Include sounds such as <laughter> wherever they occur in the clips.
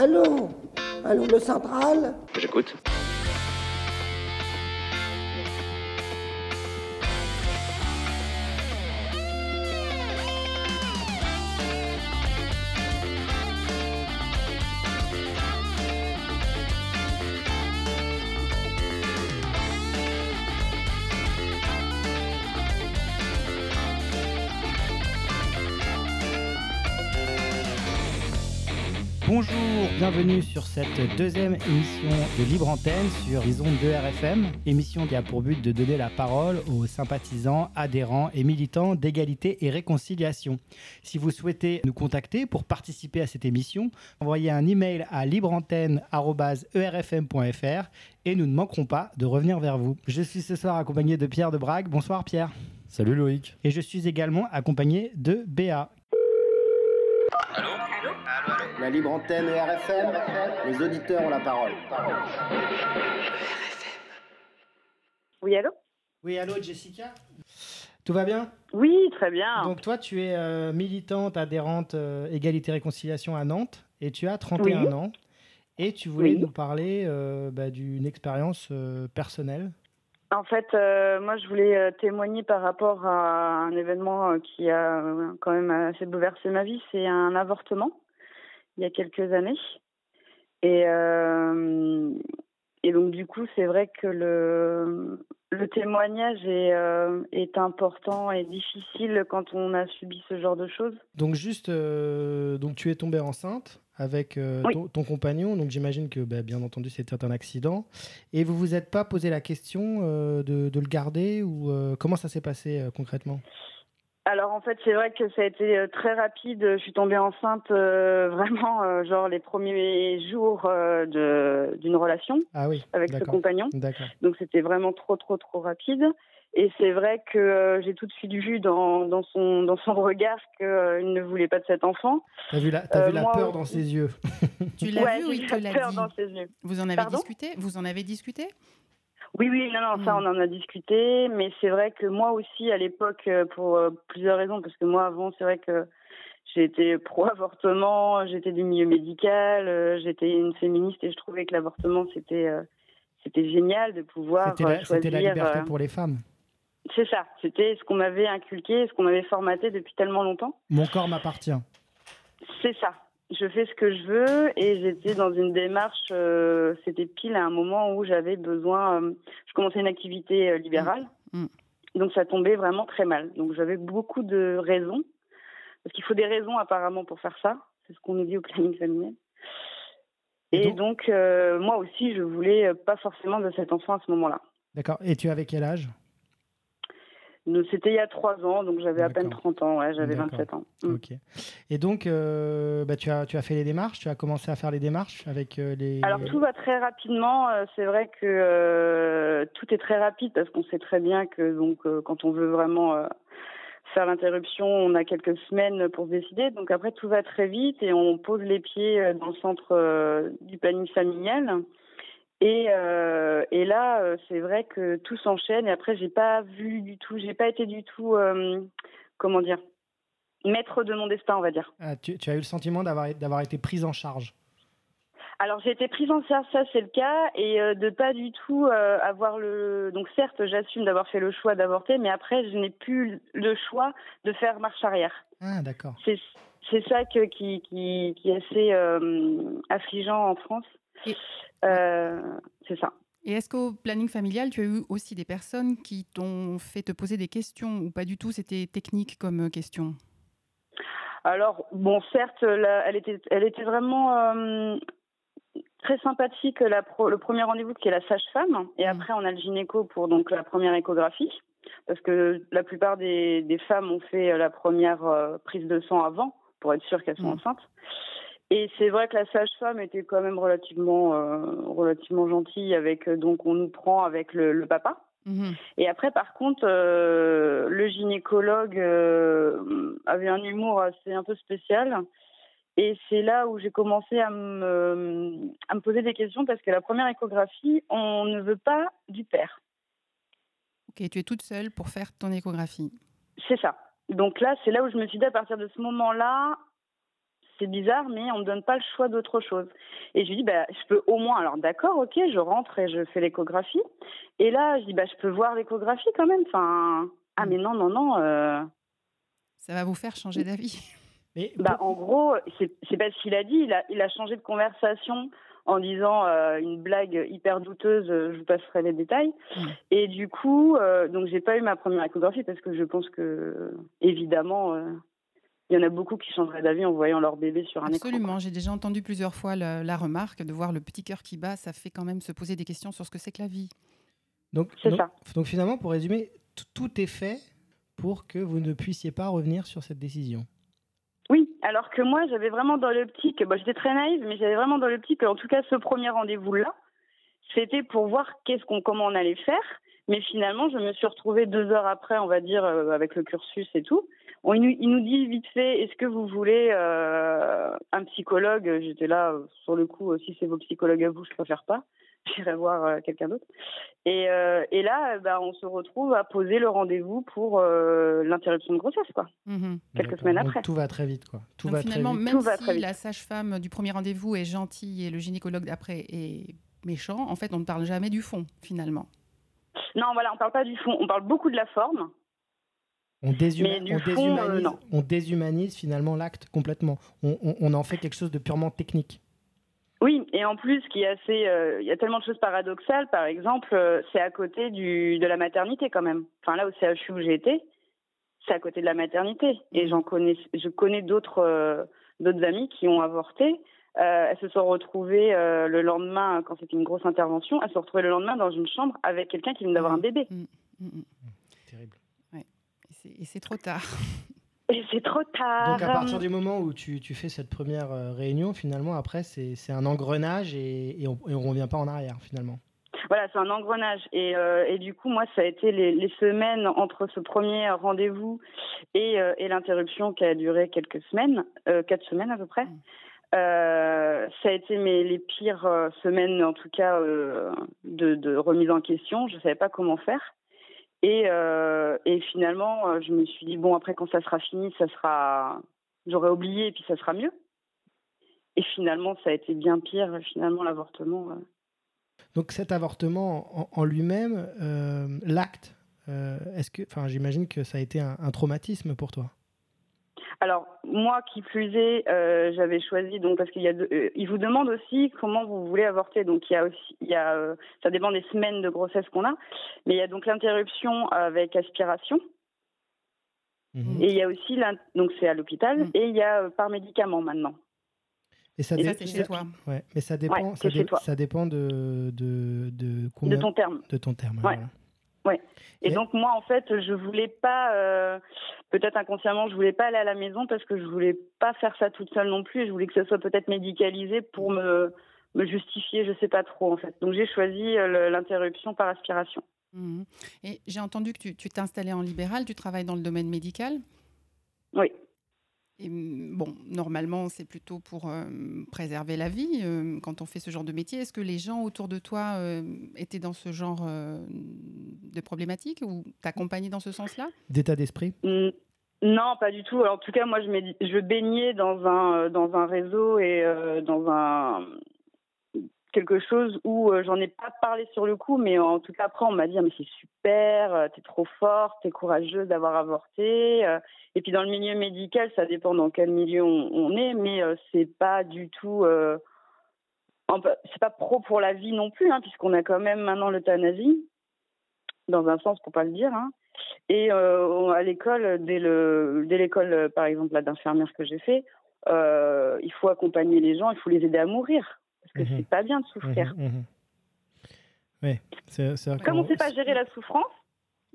Allô? Allô, le central? J'écoute. Bienvenue sur cette deuxième émission de Libre Antenne sur les ondes de RFM, émission qui a pour but de donner la parole aux sympathisants, adhérents et militants d'égalité et réconciliation. Si vous souhaitez nous contacter pour participer à cette émission, envoyez un email à libreantenne.erfm.fr et nous ne manquerons pas de revenir vers vous. Je suis ce soir accompagné de Pierre de Brague. Bonsoir Pierre. Salut Loïc. Et je suis également accompagné de Béa. La libre antenne et RFM, les auditeurs ont la parole. Oui, allô? Oui, allô Jessica? Tout va bien? Oui, très bien. Donc toi, tu es euh, militante, adhérente euh, Égalité Réconciliation à Nantes et tu as 31 Oui. ans et tu voulais Oui. nous parler euh, bah, d'une expérience euh, personnelle. En fait, euh, moi, je voulais témoigner par rapport à un événement qui a quand même assez bouleversé ma vie. C'est un avortement, il y a quelques années. Et, euh, et donc, du coup, c'est vrai que le, le témoignage est, euh, est important et difficile quand on a subi ce genre de choses. Donc juste, euh, donc tu es tombée enceinte avec Oui. ton, ton compagnon, donc j'imagine que bah, bien entendu c'était un accident. Et vous vous êtes pas posé la question de, de le garder ou comment ça s'est passé concrètement? Alors en fait, c'est vrai que ça a été euh, très rapide. Je suis tombée enceinte euh, <laughs> vraiment euh, genre les premiers jours euh, de d'une relation Ah oui, avec ce compagnon. D'accord. Donc c'était vraiment trop trop trop rapide. Et c'est vrai que euh, j'ai tout de suite vu dans, dans son dans son <laughs> regard qu'il ne voulait pas de cet enfant. T'as vu la, t'as Euh, vu la moi- peur dans ses yeux. Tu l'as Ouais, vu ou j'ai il eu te la l'a peur dit dans ses yeux. Vous en avez Pardon? discuté? Vous en avez discuté? Oui, oui, non, non, ça, Mm. on en a discuté, mais c'est vrai que moi aussi, à l'époque, euh, pour euh, plusieurs raisons, parce que moi, avant, c'est vrai que été pro-avortement, j'étais du milieu médical, euh, j'étais une féministe et je trouvais que l'avortement, c'était c'était génial de pouvoir C'était la, c'était la choisir. liberté pour les femmes. C'est ça, c'était ce qu'on m'avait inculqué, ce qu'on m'avait formaté depuis tellement longtemps. Mon corps m'appartient. C'est ça. Je fais ce que je veux et j'étais dans une démarche. euh, C'était pile à un moment où j'avais besoin. euh, je commençais une activité euh, libérale, Mm. donc ça tombait vraiment très mal. Donc j'avais beaucoup de raisons parce qu'il faut des raisons apparemment pour faire ça. C'est ce qu'on nous dit au planning familial. Et donc- donc, moi aussi, je voulais pas forcément de cet enfant à ce moment-là. D'accord. Et tu avais quel âge? C'était il y a trois ans, donc j'avais à peine D'accord. 30 ans. Ouais, j'avais D'accord. 27 ans. Mm. Ok. Et donc, euh, bah, tu, as, tu as fait les démarches, tu as commencé à faire les démarches avec euh, les. Alors tout va très rapidement. euh, C'est vrai que euh, tout est très rapide parce qu'on sait très bien que donc quand on veut vraiment faire l'interruption, on a quelques semaines pour se décider. Donc après tout va très vite et on pose les pieds dans le centre du planning familial. Et, euh, et là, euh, c'est vrai que tout s'enchaîne. Et après, j'ai pas vu du tout, j'ai pas été du tout, euh, comment dire, maître de mon destin, on va dire. Ah, tu, tu as eu le sentiment d'avoir d'avoir été prise en charge? Alors j'ai été prise en charge, ça c'est le cas, et euh, de pas du tout avoir le. Donc certes, j'assume d'avoir fait le choix d'avorter, mais après je n'ai plus le choix de faire marche arrière. Ah, d'accord. C'est c'est ça que, qui, qui qui est assez affligeant en France. Et- Euh, c'est ça. Et est-ce qu'au planning familial, tu as eu aussi des personnes qui t'ont fait te poser des questions ou pas du tout C'était technique comme euh, question? Alors bon, certes, elle était elle était vraiment euh, très sympathique la pro- le premier rendez-vous qui est la sage-femme, et Mm. après on a le gynéco pour donc la première échographie. parce que la plupart des, des femmes ont fait la première euh, prise de sang avant pour être sûres qu'elles sont Mm. enceintes. Et c'est vrai que la sage-femme était quand même relativement euh, relativement gentille avec euh, donc on nous prend avec le, le papa. Mhm. Et après par contre euh, le gynécologue euh, avait un humour assez un peu spécial. Et c'est là où j'ai commencé à me, à me poser des questions parce que la première échographie, on ne veut pas du père. Ok, tu es toute seule pour faire ton échographie. C'est ça. Donc là, c'est là où je me suis dit, à partir de ce moment-là, c'est bizarre, mais on me donne pas le choix d'autre chose. Et je lui dis, bah, je peux au moins, alors d'accord, ok, je rentre et je fais l'échographie. Et là, je dis, bah, je peux voir l'échographie quand même. Enfin, ah, mais non, non, non. Euh... Ça va vous faire changer d'avis. <laughs> Mais bah, en gros, c'est pas ce qu'il a dit. Il a, il a changé de conversation en disant euh, une blague hyper douteuse, je vous passerai les détails. Mm. Et du coup, euh, donc j'ai pas eu ma première échographie parce que je pense que évidemment, euh, il y en a beaucoup qui changeraient d'avis en voyant leur bébé sur un écran. Absolument, j'ai déjà entendu plusieurs fois la, remarque de voir le petit cœur qui bat, ça fait quand même se poser des questions sur ce que c'est que la vie. Donc, donc, ça. donc finalement, pour résumer, tout est fait pour que vous ne puissiez pas revenir sur cette décision. Oui, alors que moi, j'avais vraiment dans l'optique, bon, j'étais très naïve, mais j'avais vraiment dans l'optique, en tout cas, ce premier rendez-vous-là, c'était pour voir qu'est-ce qu'on, comment on allait faire. Mais finalement, je me suis retrouvée deux heures après, on va dire, euh, avec le cursus et tout. On, il, nous dit vite fait, est-ce que vous voulez euh, un psychologue? J'étais là, sur le coup, si c'est vos psychologues à vous, je préfère pas. <laughs> j'irai voir euh, quelqu'un d'autre. Et, euh, et là, bah, on se retrouve à poser le rendez-vous pour euh, l'interruption de grossesse, quoi. Mhm. Quelques semaines après. tout va très vite, quoi. Tout va finalement, très vite. même si la sage-femme du premier rendez-vous est gentille et le gynécologue d'après est méchant, en fait, on ne parle jamais du fond, finalement. Non, voilà, on ne parle pas du fond. On parle beaucoup de la forme. On, déshumanise, on, déshumanise, finalement l'acte complètement. On, on, en fait quelque chose de purement technique. Oui, et en plus, est assez, euh, il y a tellement de choses paradoxales. Par exemple, euh, c'est à côté du de la maternité quand même. Enfin là au CHU où été, c'est à côté de la maternité. Et j'en connais, je connais d'autres euh, d'autres amis qui ont avorté. elles se sont retrouvées le lendemain, quand c'était une grosse intervention, elles se sont retrouvées le lendemain dans une chambre avec quelqu'un qui vient d'avoir un bébé. Mmh, mmh, mmh. Terrible. Et c'est trop tard. <laughs> Et c'est trop tard. Donc à partir du moment où tu, tu fais cette première euh, réunion, finalement, après, c'est un engrenage et, et on ne revient pas en arrière, finalement. Voilà, c'est un engrenage. Et, euh, et, du coup, moi, ça a été les, les semaines entre ce premier rendez-vous et, euh, et l'interruption qui a duré quelques semaines, quatre semaines à peu près. Mm. ça a été mes, les pires semaines, en tout cas, de, de, remise en question. Je ne savais pas comment faire. Et, euh, et finalement, euh, je me suis dit, bon, après, quand ça sera fini, ça sera. J'aurais oublié et puis ça sera mieux. Et finalement, ça a été bien pire, finalement, l'avortement. Donc cet avortement en, lui-même, euh, l'acte, est-ce que, enfin, j'imagine que ça a été un traumatisme pour toi. Alors moi, qui plus est, euh, j'avais choisi donc parce qu'il y a, euh, il vous demande aussi comment vous voulez avorter. Donc il y a aussi, il y a, euh, ça dépend des semaines de grossesse qu'on a, mais il y a donc l'interruption avec aspiration. Mhm. Et il y a aussi, donc c'est à l'hôpital, mhm. et il y a par médicament maintenant. Et ça, c'est chez toi. Ouais, mais ça dépend, ça, ça, dépend de, de, de, combien, de ton terme. De ton terme. Ouais. Ouais. Et, donc moi en fait je voulais pas euh, peut-être inconsciemment je voulais pas aller à la maison parce que je voulais pas faire ça toute seule non plus et je voulais que ça soit peut-être médicalisé pour me me justifier je sais pas trop en fait donc j'ai choisi euh, l'interruption par aspiration. Mmh. Et j'ai entendu que tu t'es installée en libéral tu travailles dans le domaine médical? Oui. Et bon, normalement, c'est plutôt pour euh, préserver la vie euh, quand on fait ce genre de métier. Est-ce que les gens autour de toi euh, étaient dans ce genre de problématique ou t'accompagnaient dans ce sens-là? D'état d'esprit? Non, pas du tout. en tout cas, moi, je, je baignais dans un, dans un réseau et dans un, quelque chose où j'en ai pas parlé sur le coup, mais en tout cas après on m'a dit ah, mais c'est super, t'es trop forte, t'es courageuse d'avoir avorté. Et puis dans le milieu médical, ça dépend dans quel milieu on, est, mais euh, c'est pas du tout, euh, c'est pas pro pour la vie non plus, hein, puisqu'on a quand même maintenant l'euthanasie, dans un sens pour pas le dire. Hein. Et euh, à l'école, dès le, dès l'école par exemple d'infirmière que j'ai fait, il faut accompagner les gens, il faut les aider à mourir, parce que mmh c'est pas bien de souffrir. Mmh mmh oui, c'est, Comme on ne sait pas gérer la souffrance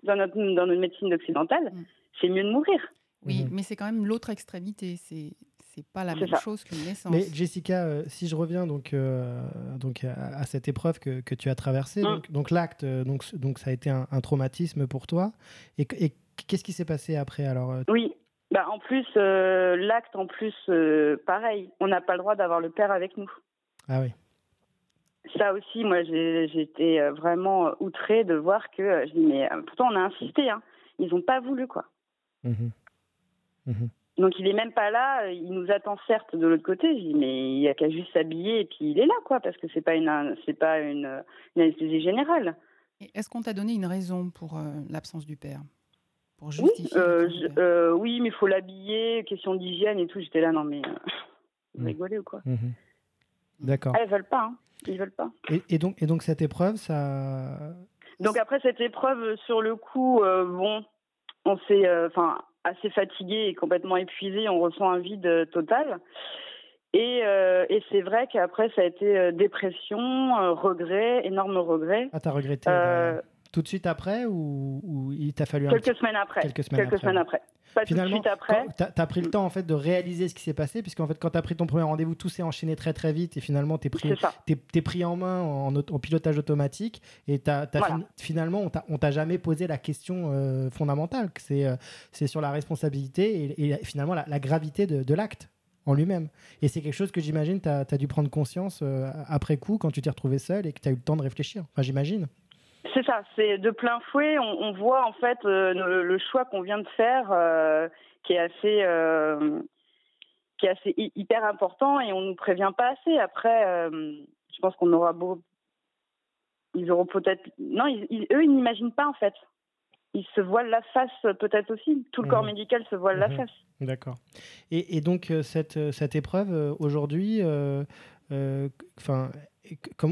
dans notre, dans notre médecine occidentale, c'est mieux de mourir. Oui, mhm. mais c'est quand même l'autre extrémité. C'est c'est pas la même chose qu'une naissance. Mais Jessica, euh, si je reviens donc euh, donc à, cette épreuve que, que tu as traversée, hein. donc, donc l'acte, euh, donc donc ça a été un, traumatisme pour toi. Et, et qu'est-ce qui s'est passé après alors Oui, bah en plus l'acte en plus pareil, on n'a pas le droit d'avoir le père avec nous. Ah oui. Ça aussi, moi j'étais vraiment outrée de voir que je dis mais pourtant on a insisté, hein. ils n'ont pas voulu quoi. Mmh. Mhm. Donc il est même pas là, il nous attend certes de l'autre côté. Je dis mais il y a qu'à juste s'habiller et puis il est là quoi parce que c'est pas une c'est pas une, une anesthésie générale. Est-ce qu'on t'a donné une raison pour euh, l'absence du père? Pour justifier Oui, euh, euh, oui mais il faut l'habiller, question d'hygiène et tout. J'étais là non mais vous mmh. rigolez ou quoi? Mmh D'accord. Ils veulent pas, hein. ils veulent pas. Et, donc et donc cette épreuve ça. Donc après cette épreuve sur le coup bon on s'est enfin assez fatigué et complètement épuisé, on ressent un vide euh, total. Et, euh, et c'est vrai qu'après, ça a été euh, dépression, regret, énorme regret. Ah, t'as regretté tout de suite après ou, il t'a fallu quelques semaines après quelques semaines quelques après. Semaines après. Pas Finalement, tout de suite après. Tu as, pris le temps en fait de réaliser ce qui s'est passé, puisqu'en fait, quand tu as pris ton premier rendez-vous, tout s'est enchaîné très très vite et finalement, tu es, pris, es, pris en main en, en pilotage automatique et as, finalement, on t'a jamais posé la question euh, fondamentale, c'est euh, c'est sur la responsabilité et, finalement la, gravité de, de l'acte en lui-même. Et c'est quelque chose que j'imagine, tu as, dû prendre conscience euh, après coup, quand tu t'es retrouvé seul et que tu as eu le temps de réfléchir. Enfin, j'imagine. C'est ça, c'est de plein fouet. On, voit en fait euh, le, choix qu'on vient de faire, euh, qui est assez, euh, qui est assez hyper important, et on nous prévient pas assez. Après, je pense qu'on aura beau, ils auront peut-être, non, eux, ils n'imaginent pas en fait. Ils se voilent la face peut-être aussi. Tout le corps mmh. médical se voile la mmh. face. D'accord. Et, et, donc cette cette épreuve aujourd'hui, enfin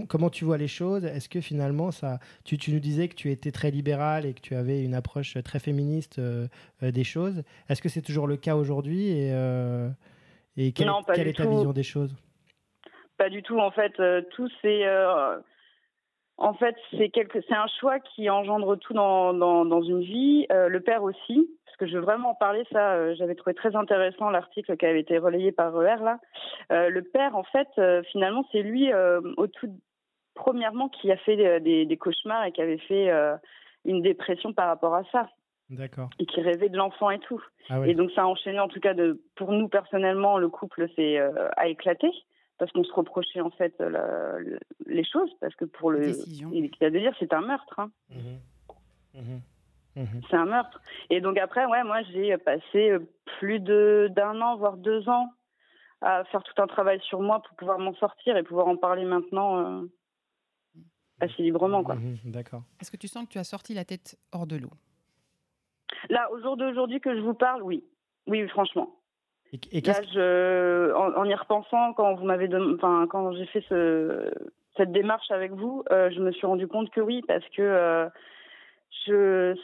comment tu vois les choses? Est-ce que finalement, ça, tu, nous disais que tu étais très libéral et que tu avais une approche très féministe euh, euh, des choses. Est-ce que c'est toujours le cas aujourd'hui Et, euh, et quelle, est ta vision des choses? Pas du tout. En fait, tout c'est. en fait, c'est un choix qui engendre tout dans, dans une vie. le père aussi que je veux vraiment en parler, ça, euh, j'avais trouvé très intéressant l'article qui avait été relayé par ER là. Euh, le père, en fait, euh, finalement, c'est lui au tout premièrement qui a fait des, cauchemars et qui avait fait une dépression par rapport à ça. D'accord. Et qui rêvait de l'enfant et tout. Ah et donc ça a enchaîné, en tout cas, de, pour nous personnellement, le couple s'est a éclaté parce qu'on se reprochait en fait les choses parce que pour le, il a de dire c'est un meurtre. Hein. Mmh. Mmh. Mhm. C'est un meurtre. Et donc après, ouais, moi j'ai passé euh, plus de d'un an, voire deux ans, à faire tout un travail sur moi pour pouvoir m'en sortir et pouvoir en parler maintenant euh, assez librement, quoi. Mhm, d'accord. Est-ce que tu sens que tu as sorti la tête hors de l'eau? Là, au jour d'aujourd'hui que je vous parle, oui, oui, franchement. Et, Là, je, en, y repensant, quand vous m'avez, enfin, quand j'ai fait ce, cette démarche avec vous, euh, je me suis rendu compte que oui, parce que je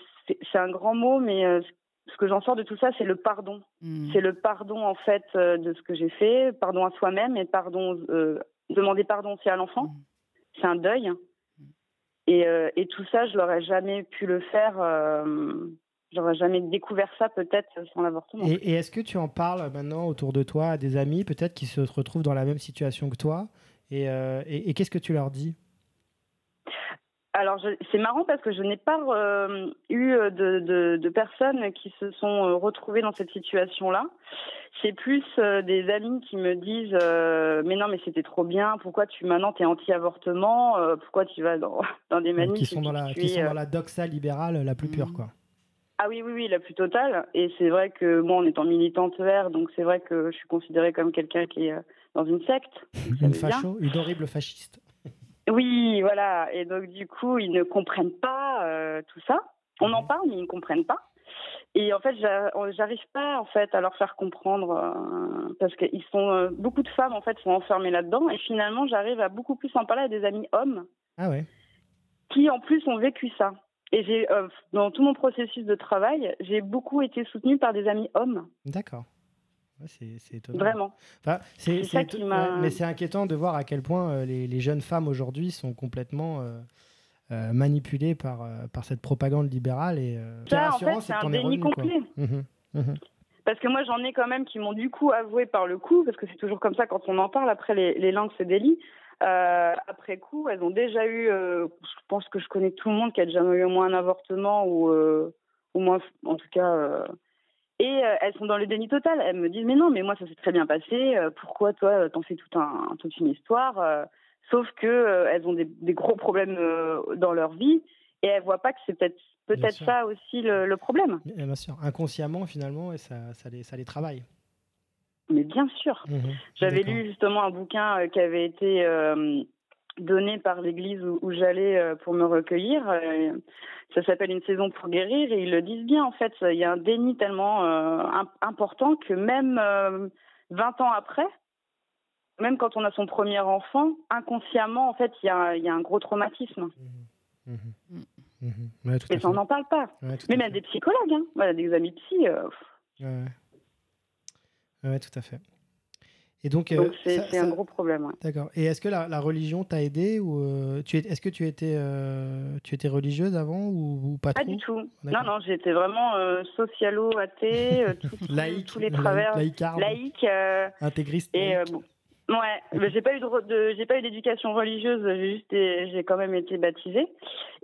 c'est un grand mot, mais euh, ce que j'en sors de tout ça, c'est le pardon. Hmm. C'est le pardon, en fait, euh, de ce que j'ai fait, pardon à soi-même et pardon, euh, demander pardon aussi à l'enfant. Hmm. C'est un deuil. Hmm. Et, et, tout ça, je n'aurais jamais pu le faire. J'aurais jamais découvert ça peut-être sans l'avortement. Et, et est-ce que tu en parles maintenant autour de toi à des amis peut-être qui se retrouvent dans la même situation que toi? Et, et qu'est-ce que tu leur dis? Alors c'est marrant parce que je n'ai pas euh, eu de, personnes qui se sont euh, retrouvées dans cette situation-là. C'est plus euh, des amis qui me disent mais non mais c'était trop bien. Pourquoi tu maintenant es anti-avortement Pourquoi tu vas dans, <laughs> des manifs qui sont dans la qui sont dans la doxa libérale la plus pure mmh. quoi. Ah oui oui oui la plus totale. Et c'est vrai que moi en étant militante vert donc c'est vrai que je suis considérée comme quelqu'un qui est dans une secte. <laughs> Une facho, une horrible fasciste. Oui, voilà. Et donc, du coup, ils ne comprennent pas euh, tout ça. On en mhm. parle, mais ils ne comprennent pas. Et en fait, j'arrive pas en fait à leur faire comprendre euh, parce qu'ils sont euh, beaucoup de femmes en fait sont enfermées là-dedans. Et finalement, j'arrive à beaucoup plus en parler à des amis hommes. Ah ouais. Qui en plus ont vécu ça. Et j'ai dans tout mon processus de travail, j'ai beaucoup été soutenue par des amis hommes. D'accord c'est étonnant. Vraiment. Enfin, c'est mais c'est inquiétant de voir à quel point euh, les, jeunes femmes aujourd'hui sont complètement euh, euh, manipulées par, par cette propagande libérale. Et, Ça, en fait, c'est un déni complet. Mmh mmh parce que moi, j'en ai quand même qui m'ont du coup avoué par le coup, parce que c'est toujours comme ça quand on en parle, après les, les langues se délient. après coup, elles ont déjà eu, je pense que je connais tout le monde qui a déjà eu au moins un avortement ou au moins, en tout cas, et euh, elles sont dans le déni total. Elles me disent mais non, mais moi ça s'est très bien passé. Euh, pourquoi toi t'en fais tout un, toute une histoire euh, Sauf que elles ont des, gros problèmes dans leur vie et elles voient pas que c'est peut-être peut-être sûr. ça aussi le, le problème. Bien sûr, inconsciemment finalement, et ça, ça, les, ça les travaille. Mais bien sûr. Mhm. J'avais lu justement un bouquin euh, qui avait été euh, donné par l'église où, où j'allais euh, pour me recueillir. Euh, ça s'appelle Une saison pour guérir et ils le disent bien en fait. Il y a un déni tellement euh, im- important que même euh, 20 ans après, même quand on a son premier enfant, inconsciemment en fait il y a, il y a un gros traumatisme. Mhm. Mm. Mhm. Ouais, tout à Et ça on n'en parle pas. Ouais, Mais fait. même des psychologues, hein. Voilà, des amis psy. euh. Ouais, tout à fait. Et donc, euh, donc c'est ça- un gros problème. ouais. D'accord. Et est-ce que la, la religion t'a aidé ou euh, tu es, est-ce que tu étais, euh, tu étais religieuse avant ou, ou pas, Pas trop du tout. Non, non, j'étais vraiment euh, socialo-athée, euh, <laughs> tout- Laïque, tous les laïque- travers. Laïque. euh, intégriste. et laïque. bon. Ouais, mais j'ai pas eu de, re- de- j'ai pas eu d'éducation religieuse, j'ai juste j'ai quand même été baptisée.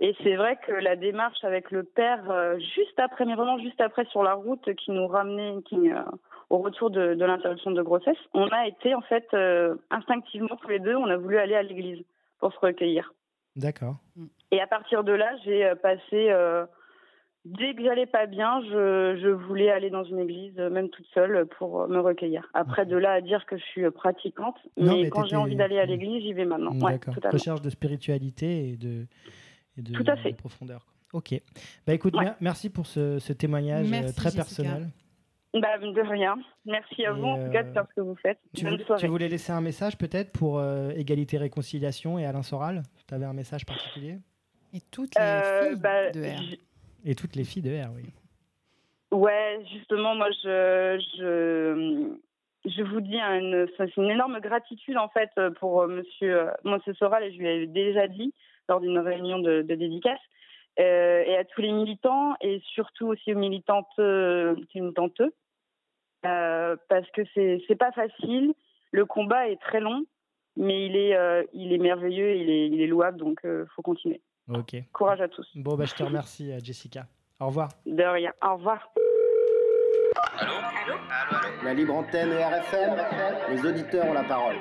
Et c'est vrai que la démarche avec le père, euh, juste après, mais vraiment juste après sur la route, qui nous ramenait, qui euh, au retour de, de l'interruption de grossesse, on a été en fait euh, instinctivement tous les deux, on a voulu aller à l'église pour se recueillir. D'accord. Et à partir de là, j'ai euh, passé. Euh, dès que j'allais pas bien, je, je voulais aller dans une église, euh, même toute seule, pour euh, me recueillir. Après, de là à dire que je suis euh, pratiquante, Non, mais, mais quand j'ai envie d'aller à l'église, j'y vais maintenant. Ouais, D'accord. totalement. Recherche de spiritualité et de, et de, Tout à fait. de profondeur. Ok. Bah écoute, Ouais. mer- merci pour ce, ce témoignage euh, Merci, très Jessica. personnel. Bah, de rien. Merci à Et, vous, en tout cas, de euh, faire ce que vous faites. Tu Bonne voulais, soirée. tu voulais laisser un message peut-être pour euh, Égalité Réconciliation et Alain Soral? Tu avais un message particulier? Et toutes les Euh, filles bah, de R. Et toutes les filles de R, oui. Ouais, justement, moi, je, je, je vous dis, une, ça, c'est une énorme gratitude, en fait, pour euh, monsieur, euh, monsieur Soral, et je lui avais déjà dit lors d'une réunion de, dédicace, euh, et à tous les militants, et surtout aussi aux militantes, militanteux, euh, parce que c'est, pas facile. Le combat est très long, mais il est, il est merveilleux, il est, il est louable, donc il faut continuer. Ok. Courage à tous. Bon, bah, je te remercie, euh, Jessica. Au revoir. De rien. Au revoir. La libre antenne et RFM, les auditeurs ont la parole.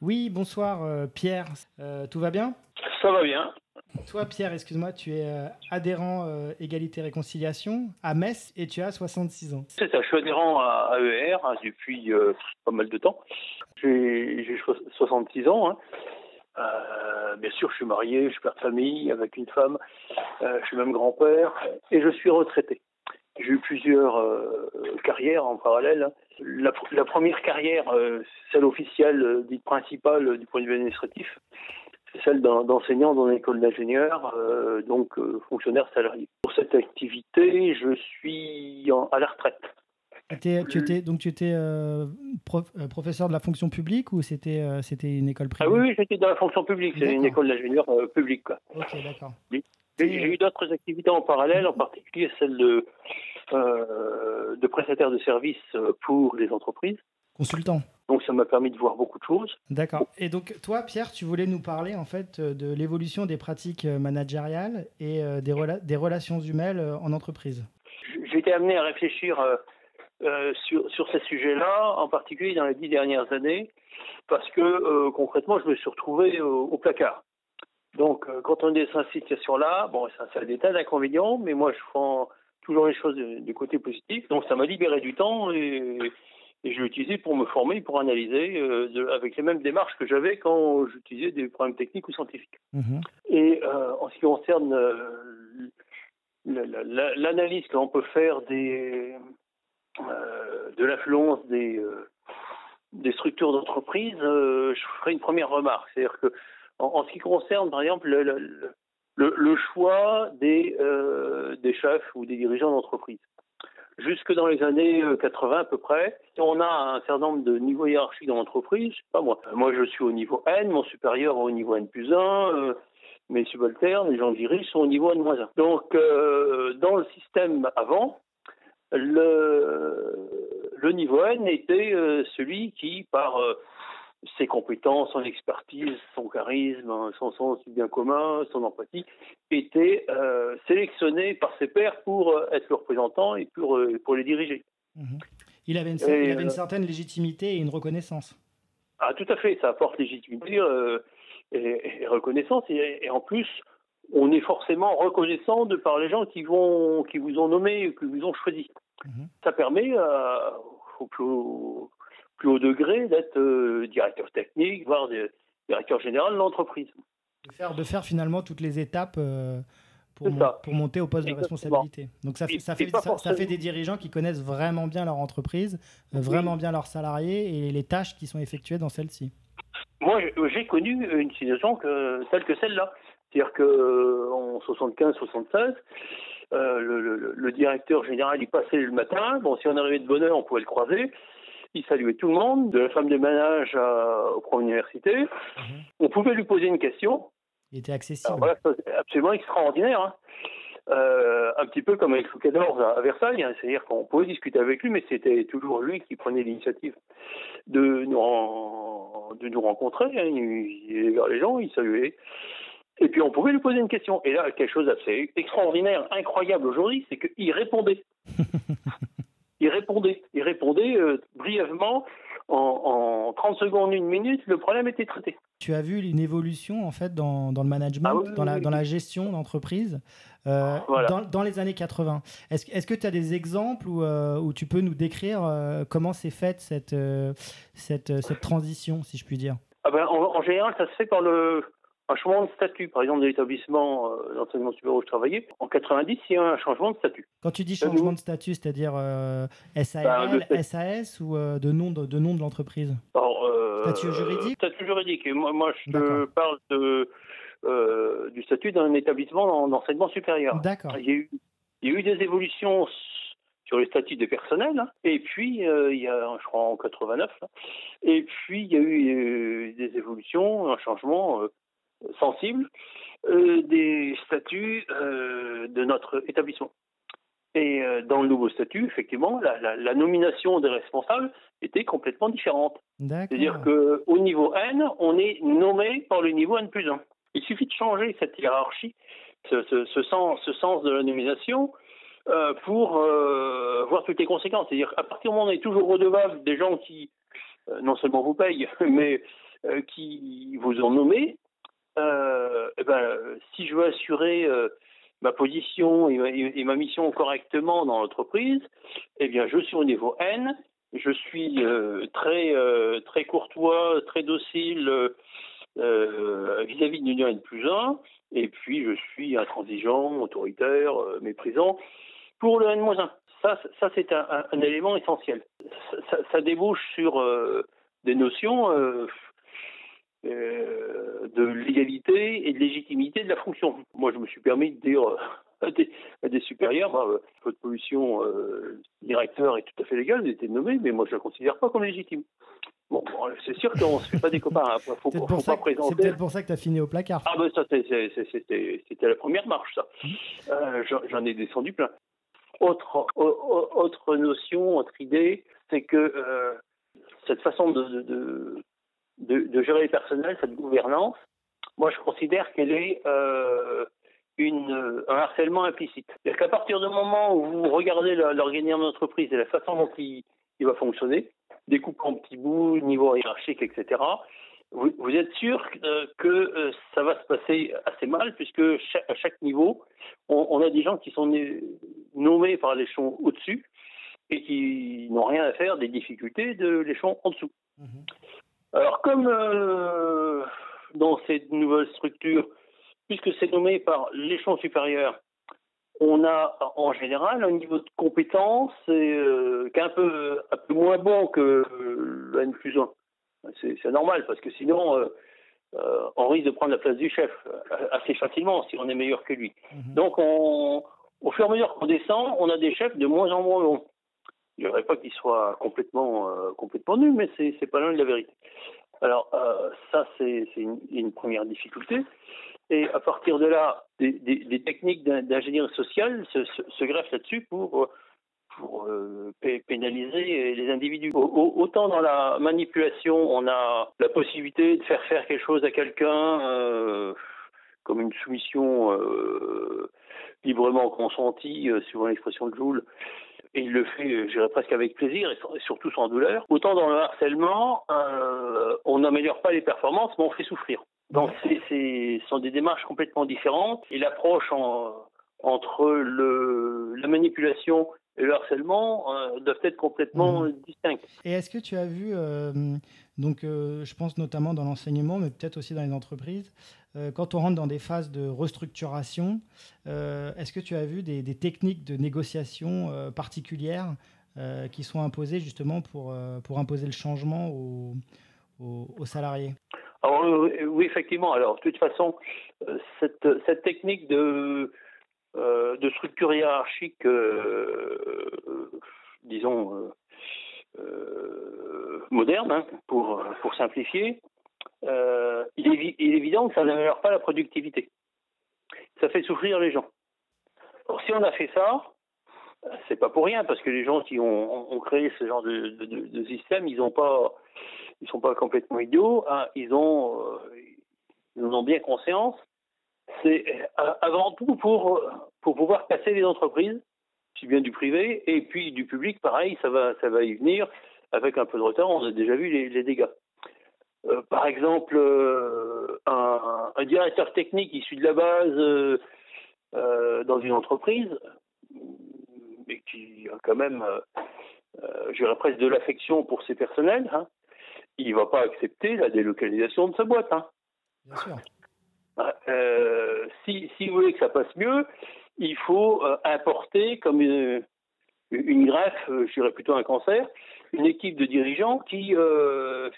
Oui, bonsoir, euh, Pierre. Euh, tout va bien Ça va bien. Toi, Pierre, excuse-moi, tu es euh, adhérent euh, Égalité Réconciliation à Metz et tu as 66 ans. C'est ça, je suis adhérent à AER hein, depuis euh, pas mal de temps. J'ai j'ai so- 66 ans. hein. Euh, bien sûr, je suis marié, je suis père de famille avec une femme, euh, je suis même grand-père et je suis retraité. J'ai eu plusieurs euh, carrières en parallèle. hein. La, pr- la première carrière, celle officielle, dite principale du point de vue administratif, c'est celle d'enseignant dans une école d'ingénieur, donc fonctionnaire salarié. Pour cette activité, je suis à la retraite. T'es- tu étais, donc tu étais euh, prof- euh, professeur de la fonction publique ou c'était euh, c'était une école privée Ah oui, oui, j'étais dans la fonction publique, c'est une école d'ingénieur publique. quoi. Ok, d'accord. J'ai eu d'autres activités en parallèle, en particulier celle de, de prestataire de services pour les entreprises. Consultant. Donc ça m'a permis de voir beaucoup de choses. D'accord. Et donc toi, Pierre, tu voulais nous parler en fait de l'évolution des pratiques managériales et des, rela- des relations humaines en entreprise. J'ai été amené à réfléchir euh, sur, sur ces sujets-là, en particulier dans les dix dernières années, parce que euh, concrètement, je me suis retrouvé au, au placard. Donc, euh, quand on est dans cette situation-là, bon, ça, ça a des tas d'inconvénients, mais moi, je prends toujours les choses du, côté positif. Donc, ça m'a libéré du temps et, et je l'ai utilisé pour me former, pour analyser, euh, de- avec les mêmes démarches que j'avais quand j'utilisais des problèmes techniques ou scientifiques. Mhm. Et euh, en ce qui concerne euh, la- la- la- l'analyse que l'on peut faire des, de l'influence des, euh, structures d'entreprise, euh, je ferai une première remarque. C'est-à-dire que en, ce qui concerne, par exemple, le, choix des, euh, chefs ou des dirigeants d'entreprise. Jusque dans les années euh, 80 à peu près, on a un certain nombre de niveaux hiérarchiques dans l'entreprise. Pas moi. Moi, je suis au niveau N, mon supérieur au niveau N plus 1, mes subalternes, les gens que je dirige, sont au niveau N-1. Donc, euh, dans le système avant, le, le niveau N était euh, celui qui, par euh, ses compétences, son expertise, son charisme, hein, son sens du bien commun, son empathie, était euh, sélectionné par ses pairs pour euh, être le représentant et pour, euh, pour les diriger. Mhm. Il, avait une, cer- Et, il avait une certaine légitimité et une reconnaissance. Ah, tout à fait, ça apporte légitimité et, et reconnaissance. Et, et en plus, on est forcément reconnaissant de par les gens qui vont, qui vous ont nommé, qui vous ont choisi. Mhm. Ça permet euh, au plus haut, plus haut degré d'être euh, directeur technique, voire de- directeur général de l'entreprise. De faire, de faire finalement toutes les étapes euh, pour, mon- monter au poste de responsabilité. Donc ça fait, ça, fait, pas ça, ça forcément- fait des dirigeants qui connaissent vraiment bien leur entreprise, vraiment bien leurs salariés et les tâches qui sont effectuées dans celle-ci. Moi, j'ai- j'ai connu une situation que, telle que celle-là. C'est-à-dire qu'en 75-76, euh, le, le- le directeur général, il passait le matin. Bon, si on arrivait de bonne heure, on pouvait le croiser. Il saluait tout le monde, de la femme de ménage à- au prof d'université. On pouvait lui poser une question. Il était Alors accessible. voilà, c'est absolument extraordinaire. hein. Euh, un petit peu comme avec XIV à, Versailles, hein. c'est-à-dire qu'on pouvait discuter avec lui, mais c'était toujours lui qui prenait l'initiative de nous, de nous rencontrer. hein. Il, il allait vers les gens, il saluait. Et puis on pouvait lui poser une question. Et là, quelque chose d'assez extraordinaire, incroyable aujourd'hui, c'est qu'il répondait. <laughs> il répondait. Il répondait euh, brièvement. En, en 30 secondes, une minute, le problème était traité. Tu as vu une évolution en fait dans, dans le management, Ah oui, dans, la, dans gestion d'entreprise euh, Voilà. dans, dans les années 80. Est-ce que tu as des exemples où, euh, où tu peux nous décrire euh, comment s'est faite cette, cette, cette transition, si je puis dire? Ah ben, en, en général, ça se fait par le un changement de statut. Par exemple, de l'établissement euh, d'enseignement supérieur où je travaillais, en 90, il y a un changement de statut. Quand tu dis changement de statut, c'est-à-dire euh, le statut. SAS ou euh, de nom de, de, nom de l'entreprise? Euh, Statut juridique? Statut juridique. Et moi, moi, je parle de, du statut d'un établissement d'en- d'enseignement supérieur. D'accord. Il y, a eu, il y a eu des évolutions sur les statuts des personnels, hein. et puis euh, il y a, je crois, en 89, là. et puis il y a eu euh, des évolutions, un changement euh, sensible euh, des statuts euh, de notre établissement. Et euh, dans le nouveau statut, effectivement, la, la- la nomination des responsables était complètement différente. C'est-à-dire qu'au niveau N, on est nommé par le niveau N plus 1. Il suffit de changer cette hiérarchie, ce, ce- ce sens, ce sens de la nomination, euh, pour euh, voir toutes les conséquences. C'est-à-dire qu'à partir du moment où on est toujours redevable des gens qui euh, non seulement vous payent, <laughs> mais qui vous ont nommé, euh, eh ben, si je veux assurer euh, ma position et ma, mission correctement dans l'entreprise, eh bien, je suis au niveau N, je suis euh, très très courtois, très docile vis-à-vis de l'Union N plus 1, et puis je suis intransigeant, autoritaire, méprisant pour le N 1. Ça, ça c'est un, élément essentiel. Ça, ça- débouche sur des notions euh, de légalité et de légitimité de la fonction. Moi, je me suis permis de dire euh, à des, à des supérieurs, bah, euh, votre pollution euh, directeur est tout à fait légal, vous été nommé, mais moi, je ne la considère pas comme légitime. Bon, c'est sûr qu'on ne se fait pas des copains. Il ne faut, C'est faut pas que- c'est peut-être pour ça que tu as fini au placard. Ah ben ça, c'était la première marche, ça. Euh, J'en ai descendu plein. Autre, au- au- autre notion, autre idée, c'est que euh, cette façon de, de, de, gérer les personnels, cette gouvernance, moi je considère qu'elle est euh, une, un harcèlement implicite. C'est-à-dire qu'à partir du moment où vous regardez l'organigramme d'entreprise et la façon dont il, va fonctionner, découpé en petits bouts, niveau hiérarchique, etc., vous, êtes sûr euh, que euh, ça va se passer assez mal, puisque à chaque niveau, on, a des gens qui sont nommés par l'échelon au-dessus et qui n'ont rien à faire des difficultés de l'échelon en dessous. Mhm. Alors, comme euh, dans cette nouvelle structure, puisque c'est nommé par l'échelon supérieur, on a en général un niveau de compétence euh, qui est un peu, un peu moins bon que le N plus 1. C'est c'est normal, parce que sinon, euh, euh, on risque de prendre la place du chef euh, assez facilement si on est meilleur que lui. Mhm. Donc, on, au fur et à mesure qu'on descend, on a des chefs de moins en moins bons. Je ne dirais pas qu'ils soient complètement, euh, complètement nuls, mais c'est c'est pas loin de la vérité. Alors, euh, ça, c'est une, première difficulté. Et à partir de là, des, techniques d'in- d'ingénierie sociale se, se- greffent là-dessus pour, euh, pé- pénaliser les individus. Au- au- autant dans la manipulation, on a la possibilité de faire faire quelque chose à quelqu'un, comme une soumission librement consentie, suivant l'expression de Joule, et il le fait, euh, je dirais presque avec plaisir et, sans- et surtout sans douleur. Autant dans le harcèlement, euh, on n'améliore pas les performances, mais on fait souffrir. Donc, ce sont des démarches complètement différentes et l'approche entre le, la manipulation et le harcèlement euh, doivent être complètement mmh. distincts. Et est-ce que tu as vu, euh, donc euh, je pense notamment dans l'enseignement, mais peut-être aussi dans les entreprises, quand on rentre dans des phases de restructuration, est-ce que tu as vu des, techniques de négociation particulières qui sont imposées justement pour, pour imposer le changement aux, aux, salariés? Alors, oui, effectivement. Alors, de toute façon, cette, cette technique de euh, de structure hiérarchique, euh, disons, euh, moderne, hein, pour, pour simplifier, il est, évident que ça n'améliore pas la productivité. Ça fait souffrir les gens. Alors, si on a fait ça, c'est pas pour rien, parce que les gens qui ont, créé ce genre de, système, ils ont pas, ils sont pas complètement idiots. Hein. ils ont, ils en ont bien conscience c'est euh, avant tout pour, pour pouvoir casser les entreprises, si bien du privé, et puis du public, pareil, ça va, ça va y venir. Avec un peu de retard, on a déjà vu les, dégâts. Euh, par exemple, euh, un, directeur technique issu de la base dans une entreprise, mais qui a quand même, euh, presque de l'affection pour ses personnels, hein, il ne va pas accepter la délocalisation de sa boîte. Hein. Bien sûr. Euh, si, vous voulez que ça passe mieux, il faut euh, importer comme une, greffe, euh, je dirais plutôt un cancer, une équipe de dirigeants qui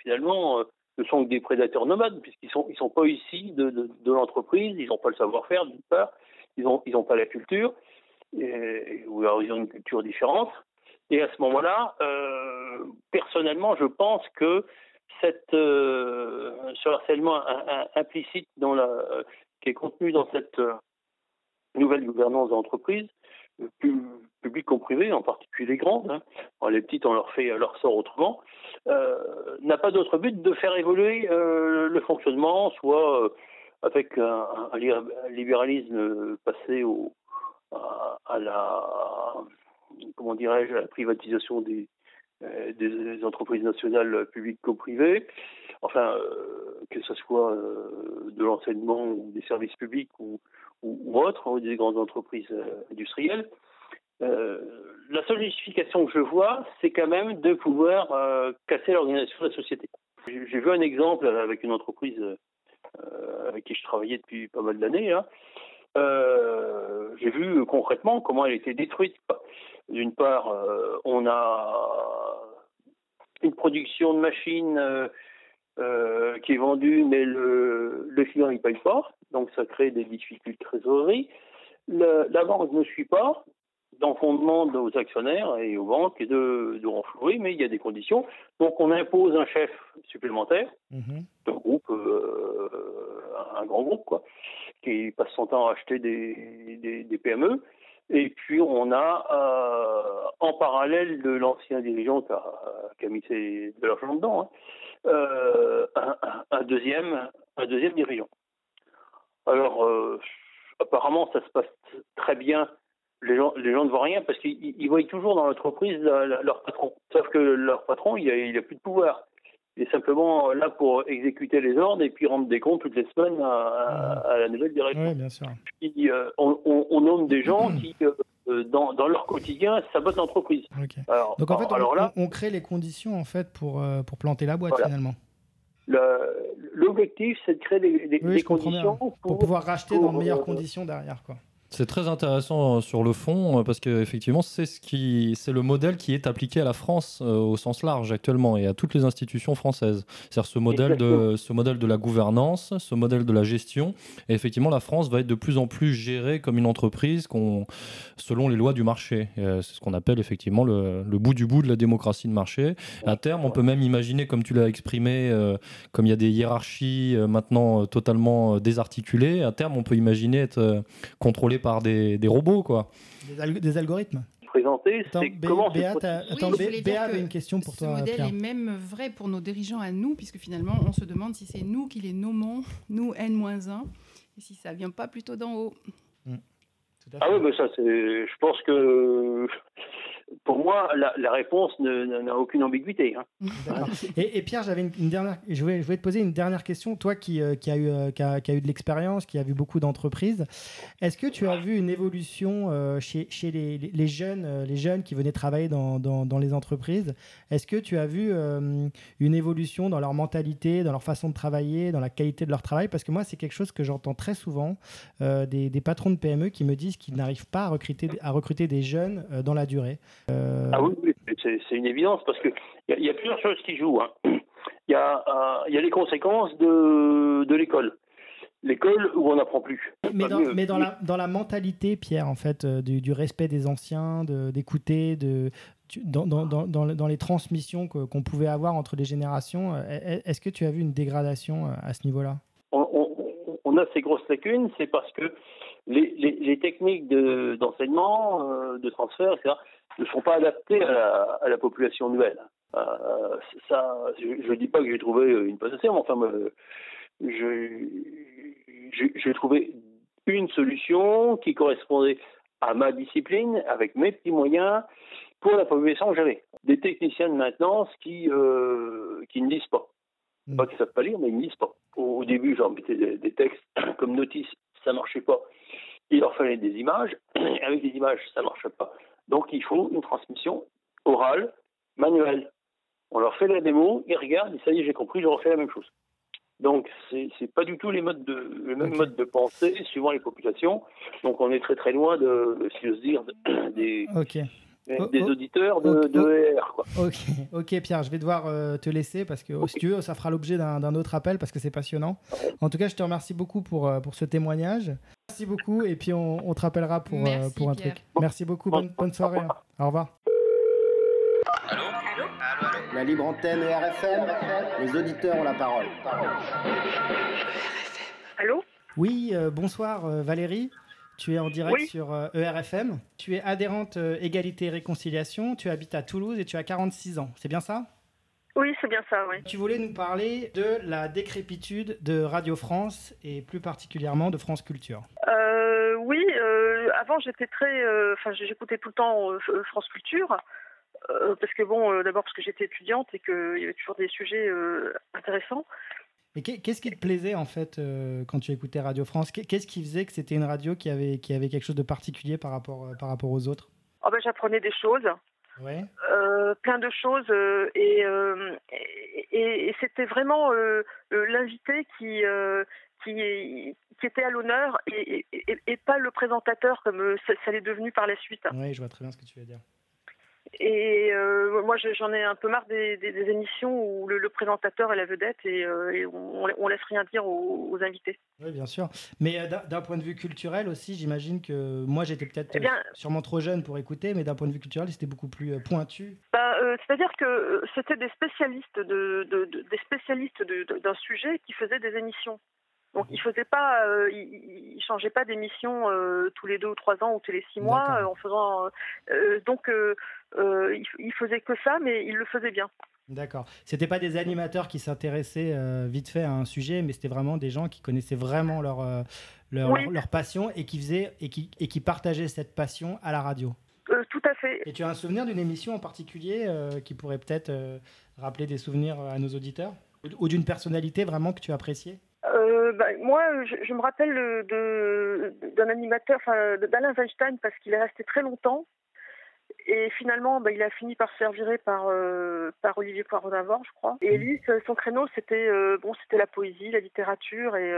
finalement ne sont que des prédateurs nomades puisqu'ils sont ils sont pas ici de, l'entreprise, ils n'ont pas le savoir-faire d'une part, ils n'ont ils ont pas la culture, ou alors ils ont une culture différente. Et à ce moment-là, personnellement, je pense que cette, euh, ce harcèlement implicite qui est contenu dans cette euh, nouvelle gouvernance d'entreprise, publique comme privée, en particulier les grandes, hein. les petites on leur fait leur sort autrement, euh, n'a pas d'autre but de faire évoluer le fonctionnement, soit avec un, libéralisme passé au, à, la comment dirais-je, la privatisation des, euh, des entreprises nationales publiques comme privées, enfin, euh, que ce soit euh, de l'enseignement ou des services publics ou, ou, autres, ou des grandes entreprises industrielles. la seule justification que je vois, c'est quand même de pouvoir casser l'organisation de la société. J'ai vu un exemple avec une entreprise avec qui je travaillais depuis pas mal d'années. Hein. J'ai vu concrètement comment elle était détruite. D'une part, euh, on a une production de machines euh, euh, qui est vendue, mais le, le client ne paye pas, donc ça crée des difficultés de trésorerie. la banque ne suit pas, dans fondement aux actionnaires et aux banques et de, de renflouer, mais il y a des conditions. Donc on impose un chef supplémentaire, mm groupe, un grand groupe, quoi, qui passe son temps à acheter des, des PME. Et puis on a, euh, en parallèle de l'ancien dirigeant qui a, mis ses, de l'argent dedans, hein, euh, un, deuxième, un deuxième dirigeant. Alors euh, apparemment ça se passe très bien. Les gens, les gens ne voient rien parce qu'ils voient toujours dans l'entreprise leur patron. Sauf que leur patron, il n'a il a plus de pouvoir. Il est simplement là pour exécuter les ordres et puis rendre des comptes toutes les semaines à, la nouvelle direction. Oui, bien sûr. Euh, on, nomme des gens qui, euh, dans, leur quotidien, sabotent l'entreprise. Donc en fait, on, alors là, on, crée les conditions en fait pour, euh, pour planter la boîte finalement. L'objectif, c'est de créer des, conditions pour, pour, pouvoir racheter dans de meilleures conditions derrière. Quoi. C'est très intéressant euh, sur le fond euh, parce qu'effectivement, c'est ce qui, c'est le modèle qui est appliqué à la France euh, au sens large actuellement et à toutes les institutions françaises. C'est-à-dire ce modèle de, ce modèle de la gouvernance, ce modèle de la gestion. Et effectivement, la France va être de plus en plus gérée comme une entreprise qu'on, selon les lois du marché. c'est ce qu'on appelle effectivement le, le, bout du bout de la démocratie de marché. À terme, on peut même imaginer, comme tu l'as exprimé, comme il y a des hiérarchies maintenant totalement désarticulées, à terme, on peut imaginer être contrôlé par des, des robots, quoi. Des, algorithmes Présenter, c'est comment Béa, avait une question pour toi. Ce modèle est même vrai pour nos dirigeants à nous, puisque finalement, on se demande si c'est nous qui les nommons, nous N-1, et si ça vient pas plutôt d'en haut. Mmh. Ah oui, mais ça, c'est. Je pense que pour moi, la, réponse n'a aucune ambiguïté. Hein. Et, Pierre, j'avais une, dernière, je voulais, te poser une dernière question. Toi qui, euh, a, eu, euh, qui, a, eu de l'expérience, qui a vu beaucoup d'entreprises, est-ce que tu as vu une évolution euh, chez, les, jeunes, les jeunes qui venaient travailler dans, les entreprises Est-ce que tu as vu une évolution dans leur mentalité, dans leur façon de travailler, dans la qualité de leur travail? Parce que moi, c'est quelque chose que j'entends très souvent des, patrons de PME qui me disent qu'ils n'arrivent pas à recruter des jeunes dans la durée. Ah oui, c'est une évidence parce qu'il y, y, a plusieurs choses qui jouent. Hein. <clears throat> Il y, a, euh, y a les conséquences de, de l'école. L'école où on n'apprend plus. Mais, dans, mais dans, la, dans la mentalité, Pierre, en fait, euh, du, du respect des anciens, d'écouter, de, dans, dans, dans, dans, les transmissions qu'on pouvait avoir entre les générations, euh, est-ce que tu as vu une dégradation à ce niveau-là? On, on, on, a ces grosses lacunes, c'est parce que les, les, les techniques d'enseignement, de, transfert, etc., ne sont pas adaptés à la, population nouvelle. Euh, ça, je ne dis pas que j'ai trouvé une panacée, mais enfin, j'ai trouvé une solution qui correspondait à ma discipline, avec mes petits moyens, pour la population que j'avais. Des techniciens de maintenance qui, euh, qui ne lisent pas. Hmm. Pas qu'ils ne savent pas lire, mais ils ne lisent pas. Au, début, j'en mettais des, des, textes <clears throat> comme notice, ça ne marchait pas. Il leur fallait des images. <clears throat> Avec des images, ça ne marchait pas. Donc il faut une transmission orale, manuelle. On leur fait la démo, ils regardent, et ça y est, j'ai compris, je refais la même chose. Donc c'est n'est pas du tout les modes de le même mode de pensée suivant les populations. Donc on est très très loin de, si j'ose dire, <coughs> des des oh, oh. auditeurs de, de Quoi. Ok, ok Pierre, je vais devoir euh, te laisser parce que si tu veux, ça fera l'objet d'un autre appel parce que c'est passionnant. En tout cas, je te remercie beaucoup pour, euh, pour ce témoignage. Merci beaucoup et puis on, on te rappellera pour, euh, pour un truc. Merci beaucoup, bonne, bonne soirée. Hein. Au revoir. Allô Allô La libre antenne RFM, les auditeurs ont la parole. Allô Oui, bonsoir Valérie. Tu es en direct sur ERFM. Euh, e tu es adhérente euh, Égalité et Réconciliation. Tu habites à Toulouse et tu as 46 ans. C'est bien ça? Oui, c'est bien ça, oui. Tu voulais nous parler de la décrépitude de Radio France et plus particulièrement de France Culture. Euh, oui, avant j'étais très. Enfin, j'écoutais tout le temps France Culture. parce que bon, d'abord parce que j'étais étudiante et qu'il y avait toujours des sujets intéressants. Mais qu'est-ce qui te plaisait en fait euh, quand tu écoutais Radio France? Qu'est-ce qui faisait que c'était une radio qui avait, qui avait quelque chose de particulier par rapport, euh, par rapport aux autres? Oh ben, J'apprenais des choses. Ouais. Euh, plein de choses et, et, c'était vraiment l'invité qui, qui, qui, était à l'honneur et, et, pas le présentateur comme ça, ça l'est devenu par la suite. Oui, je vois très bien ce que tu veux dire. Et euh, moi, j'en ai un peu marre des, émissions où le, présentateur est la vedette et, euh, on, on, laisse rien dire aux, invités. Oui, bien sûr. Mais euh, d'un point de vue culturel aussi, j'imagine que moi, j'étais peut-être eh sûrement trop jeune pour écouter, mais d'un point de vue culturel, c'était beaucoup plus pointu. Bah, c'est-à-dire que c'était des spécialistes de, des spécialistes d'un sujet qui faisaient des émissions. Donc il faisait pas, euh, il, changeait pas d'émission euh, tous les deux ou trois ans ou tous les six mois euh, en faisant. donc il, faisait que ça, mais il le faisait bien. D'accord. C'était pas des animateurs qui s'intéressaient vite fait à un sujet, mais c'était vraiment des gens qui connaissaient vraiment leur leur, leur, passion et qui faisaient et qui et qui partageaient cette passion à la radio. tout à fait. Et tu as un souvenir d'une émission en particulier qui pourrait peut-être rappeler des souvenirs à nos auditeurs? Ou d'une personnalité vraiment que tu appréciais? Euh, bah, moi, je, me rappelle d'un animateur, d'Alain Weinstein, parce qu'il est resté très longtemps. Et finalement, bah, il a fini par se faire virer par, euh, par Olivier Poirot d'Avor, je crois. Et lui, son créneau, c'était euh, bon, c'était la poésie, la littérature et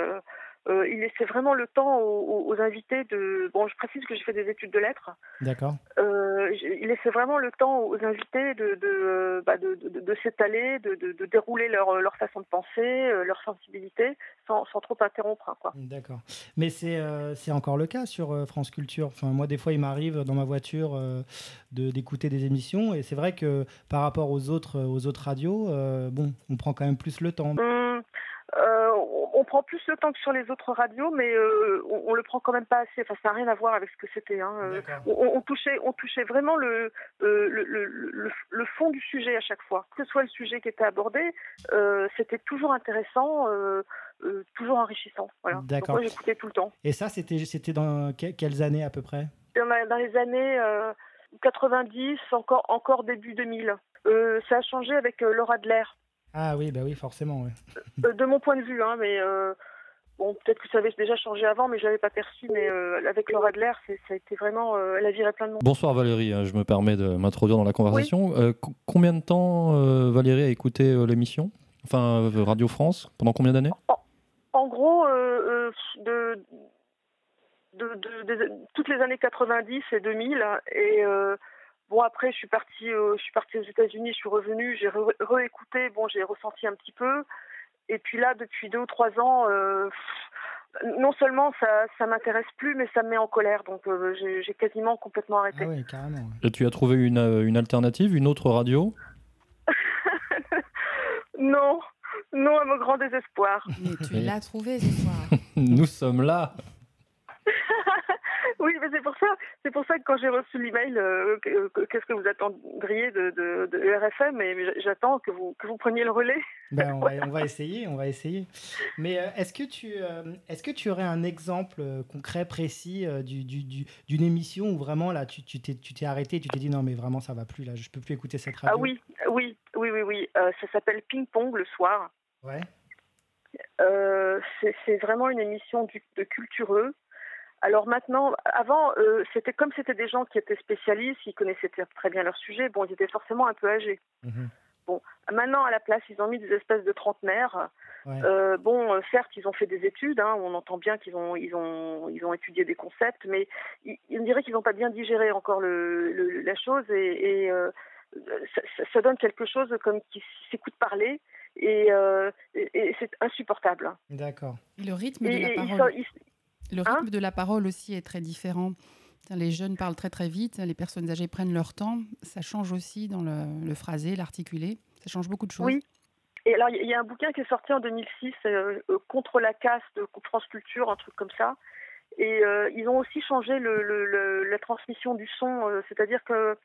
euh, il laissait vraiment le temps aux, invités de. Bon, je précise que j'ai fait des études de lettres. D'accord. Euh, il laissait vraiment le temps aux invités de, de, euh, bah de, de, s'étaler, de, de, dérouler leur, leur façon de penser, leur sensibilité, sans, sans trop interrompre. Hein, quoi. D'accord. Mais c'est c'est encore le cas sur France Culture. Enfin, moi, des fois, il m'arrive dans ma voiture de d'écouter des émissions, et c'est vrai que par rapport aux autres, aux autres radios, bon, on prend quand même plus le temps. Mmh. Euh, on, prend plus le temps que sur les autres radios, mais euh, on, le prend quand même pas assez. Enfin, ça n'a rien à voir avec ce que c'était. Hein. Euh, on, touchait, on touchait vraiment le le, fond du sujet à chaque fois. Que ce soit le sujet qui était abordé, c'était toujours intéressant, toujours enrichissant. Voilà. D'accord. j'écoutais tout le temps. Et ça, c'était c'était dans quelles années à peu près? Dans, les années 90, encore, encore début 2000. ça a changé avec Laura Adler. Ah oui, bah oui, forcément. de mon point de vue, hein, mais Bon, peut-être que ça avait déjà changé avant, mais je l'avais pas perçu. Mais avec Laura Adler, ça a été vraiment, elle a viré plein de monde. Bonsoir Valérie, hein, je me permets de m'introduire dans la conversation. combien de temps Valérie a écouté l'émission? Enfin, Radio France, pendant combien d'années? En, gros, de, de, toutes les années 90 et 2000. Et bon, après, je suis partie, je suis partie aux États-Unis, je suis revenue, j'ai réécouté. Bon, j'ai ressenti un petit peu. Et puis là, depuis deux ou trois ans, non seulement ça, ça m'intéresse plus, mais ça me met en colère. Donc j'ai quasiment complètement arrêté. Ah oui, carrément. Et tu as trouvé une, une alternative, une autre radio? <laughs> Non, non, à mon grand désespoir. Mais tu l'as trouvé ce soir. <laughs> Nous sommes là. Oui, mais c'est pour ça, c'est pour ça que quand j'ai reçu l'email, euh, qu'est-ce que vous attendriez de, de, RFM Et j'attends que vous que vous preniez le relais. Ben, on, va, on, va, essayer, on va essayer. Mais euh, est-ce que tu euh, est-ce que tu aurais un exemple concret, précis d'une du, du, émission où vraiment là tu tu t'es tu t'es arrêté, tu t'es dit non mais vraiment ça va plus là, je peux plus écouter cette radio? Ah oui, oui, oui, oui, oui. ça s'appelle Ping Pong le soir. Ouais. c'est vraiment une émission de cultureux alors maintenant, avant, euh, c'était comme c'était des gens qui étaient spécialistes, qui connaissaient très bien leur sujet. Bon, ils étaient forcément un peu âgés. Mhm. Bon, maintenant à la place, ils ont mis des espèces de trentenaires. Euh, bon, euh, certes, ils ont fait des études. Hein, on entend bien qu'ils ont, ils ont, ils ont étudié des concepts, mais il, me dirait qu'ils n'ont pas bien digéré encore le, la chose et, ça, donne quelque chose comme qui s'écoute parler et, c'est insupportable. D'accord. Le rythme de la parole. Le hein rythme de la parole aussi est très différent. Les jeunes parlent très très vite, les personnes âgées prennent leur temps. Ça change aussi dans le, phrasé, l'articulé. Ça change beaucoup de choses. Oui. Et alors, il y a un bouquin qui est sorti en 2006, euh, euh, Contre la caste, France Culture, un truc comme ça. Et euh, ils ont aussi changé le, la transmission du son, c'est-à-dire que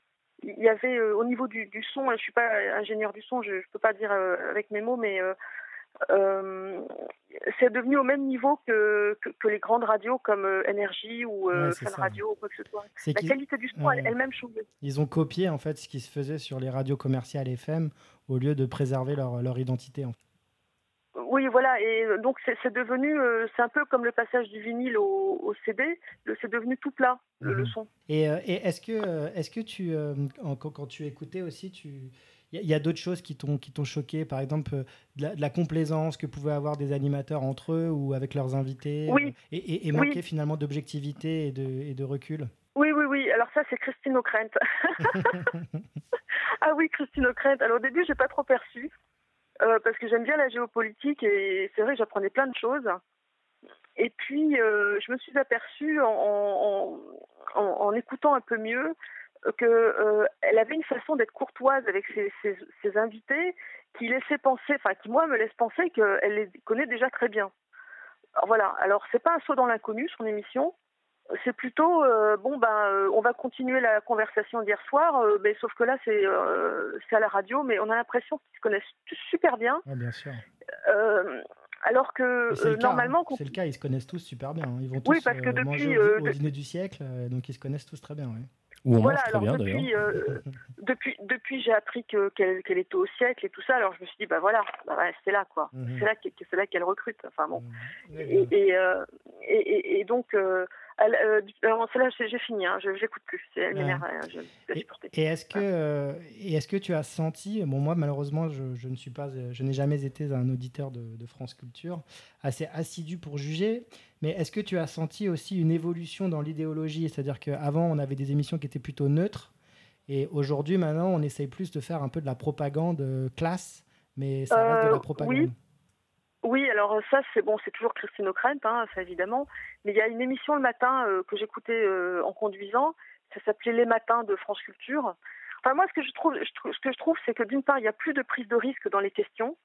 il y avait au niveau du, son, je suis pas ingénieur du son, je, ne peux pas dire avec mes mots, mais c'est devenu au même niveau que, que, les grandes radios comme euh, Énergie ou euh, Radio ou quoi que ce soit. La qualité du son elle-même changé. Ils ont copié en fait ce qui se faisait sur les radios commerciales FM au lieu de préserver leur, leur identité. Oui, voilà, et donc c'est devenu, c'est un peu comme le passage du vinyle au, au CD, c'est devenu tout plat, le, mhm. son. Et, et est-ce que, est-ce que tu, quand, quand, tu écoutais aussi, tu, il y a, d'autres choses qui t'ont qui t'ont choqué, par exemple euh, de la, complaisance que pouvaient avoir des animateurs entre eux ou avec leurs invités, oui. Euh, et, et, manquer finalement d'objectivité et de, et de recul. Oui, oui, oui. Alors ça, c'est Christine O'Krent. <laughs> ah oui, Christine O'Krent. Alors au début, j'ai pas trop perçu euh, parce que j'aime bien la géopolitique et c'est vrai que j'apprenais plein de choses. Et puis, je me suis aperçue en, en, en, écoutant un peu mieux qu'elle euh, avait une façon d'être courtoise avec ses, ses, invités qui laissait penser, enfin qui moi me laisse penser qu'elle les connaît déjà très bien. Alors voilà, alors c'est pas un saut dans l'inconnu son émission, c'est plutôt euh, bon ben euh, on va continuer la conversation d'hier soir, mais sauf que là c'est c'est à la radio, mais on a l'impression qu'ils se connaissent super bien. bien sûr. alors que normalement, hein. c'est le cas, ils se connaissent tous super bien. Hein. Ils vont tous oui, parce que depuis, manger au, dîner du siècle, donc ils se connaissent tous très bien. Oui voilà, alors depuis, euh, <laughs> depuis, depuis j'ai appris que, qu'elle, qu'elle était au siècle et tout ça, alors je me suis dit, bah voilà, bah, c'est là quoi. C'est là, c'est là qu'elle recrute. Enfin bon. Mhm. Et, euh, et, et, et, donc, euh, elle, euh, là j'ai fini, hein, je n'écoute plus. Elle m'énerve, hein, je Et, est-ce que, euh, et est-ce que tu as senti, bon moi malheureusement je, je ne suis pas, je n'ai jamais été un auditeur de, de, France Culture assez assidu pour juger, mais est-ce que tu as senti aussi une évolution dans l'idéologie, c'est-à-dire qu'avant on avait des émissions qui étaient plutôt neutres, et aujourd'hui maintenant on essaye plus de faire un peu de la propagande euh, classe, mais ça reste de la propagande. Oui. Oui, alors ça c'est bon, c'est toujours Christine O'Krent, hein, ça évidemment. Mais il y a une émission le matin euh, que j'écoutais euh, en conduisant, ça s'appelait Les Matins de France Culture. Enfin moi, ce que je trouve, ce que je trouve, c'est que d'une part, il n'y a plus de prise de risque dans les questions.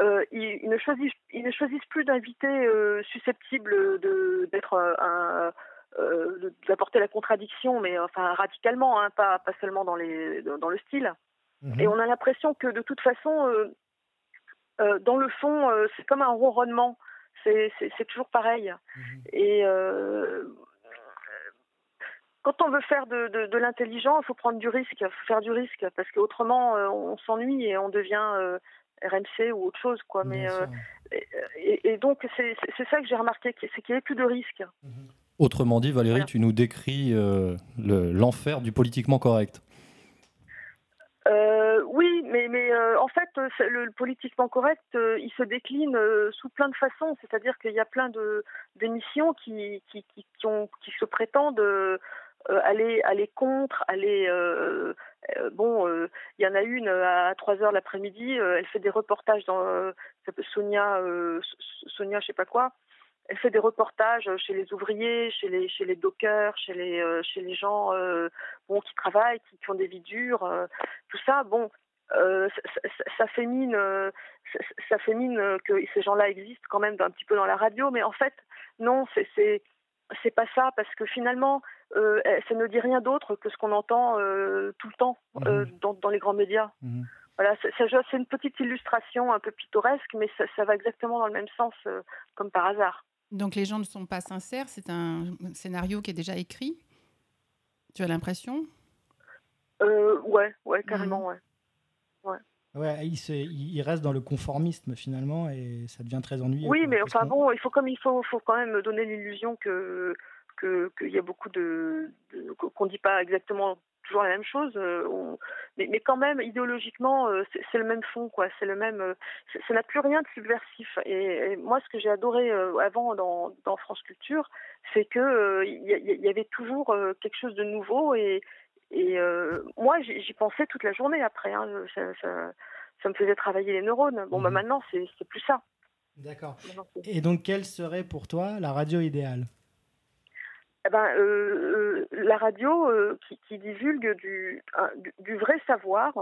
Euh, ils, ne choisissent, ils ne choisissent plus d'invités susceptibles de d'être un d'apporter la contradiction, mais enfin radicalement, hein, pas pas seulement dans les dans le style. Mhm. Et on a l'impression que de toute façon euh, dans le fond, euh, c'est comme un ronronnement. C'est toujours pareil. Mhm. Et euh, quand on veut faire de, de, de l'intelligent, il faut prendre du risque, il faut faire du risque, parce qu'autrement, on s'ennuie et on devient RMC ou autre chose, quoi. Mais et, donc c'est ça que j'ai remarqué, c'est qu'il n'y avait plus de risque. Mhm. Autrement dit, Valérie, tu nous décris l'enfer du politiquement correct. Euh, fait, le, politiquement correct, euh, il se décline sous plein de façons. C'est-à-dire qu'il y a plein de d'émissions qui qui, qui, qui, ont, qui se prétendent aller aller contre, aller bon. Il y en a une à 3 heures l'après-midi. elle fait des reportages dans Sonia Sonia, je sais pas quoi elle fait des reportages chez les ouvriers, chez les chez les dockers, chez les euh, chez les gens euh, bon qui travaillent, qui, qui, ont des vies dures, euh, tout ça. Bon, ça, ça, ça, fait mine, ça fait mine que ces gens-là existent quand même un petit peu dans la radio, mais en fait non, c'est pas ça parce que finalement ça ne dit rien d'autre que ce qu'on entend tout le temps mmh. dans, dans les grands médias. Mmh. Voilà, c'est une petite illustration un peu pittoresque, mais ça, ça va exactement dans le même sens, comme par hasard. Donc les gens ne sont pas sincères, c'est un scénario qui est déjà écrit Tu as l'impression? Euh, Ouais, ouais, carrément, ouais. ouais. Ouais, il, il, reste dans le conformisme finalement et ça devient très ennuyeux. Oui, mais enfin bon, il faut comme il faut, faut quand même donner l'illusion que qu'il y a beaucoup de, de qu'on dit pas exactement toujours la même chose. Euh, mais, mais, quand même, idéologiquement, euh, c'est le même fond, quoi. C'est le même. Euh, ça n'a plus rien de subversif. Et, moi, ce que j'ai adoré avant dans, dans, France Culture, c'est que il y, avait toujours quelque chose de nouveau. Et, et moi, j'y pensais toute la journée après. Hein. Ça, ça, ça, me faisait travailler les neurones. Bon, bah mmh. maintenant, c'est plus ça. D'accord. Et donc, quelle serait pour toi la radio idéale? Eh ben, euh, euh, la radio euh, qui, qui, divulgue du, du, vrai savoir,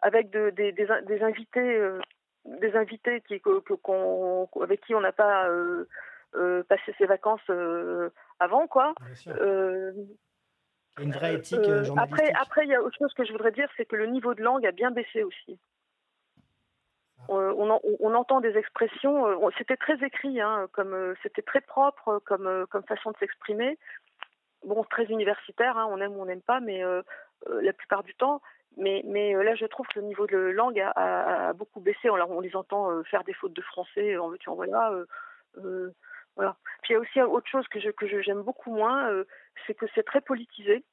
avec de, des, des, des, invités, des invités qui, que, avec qui on n'a pas passé ses vacances avant, quoi. une vraie éthique journalistique. Après, après, il y a autre chose que je voudrais dire, c'est que le niveau de langue a bien baissé aussi. Euh, on, entend des expressions, euh, c'était très écrit, hein, comme euh, c'était très propre comme, comme façon de s'exprimer. Bon, très universitaire, hein, on aime ou on n'aime pas, mais la plupart du temps. Mais, mais là, je trouve que le niveau de langue a, beaucoup baissé. On, on les entend faire des fautes de français, en veux-tu, en voilà. Voilà. Puis il y a aussi autre chose que je que j'aime beaucoup moins, c'est que c'est très politisé.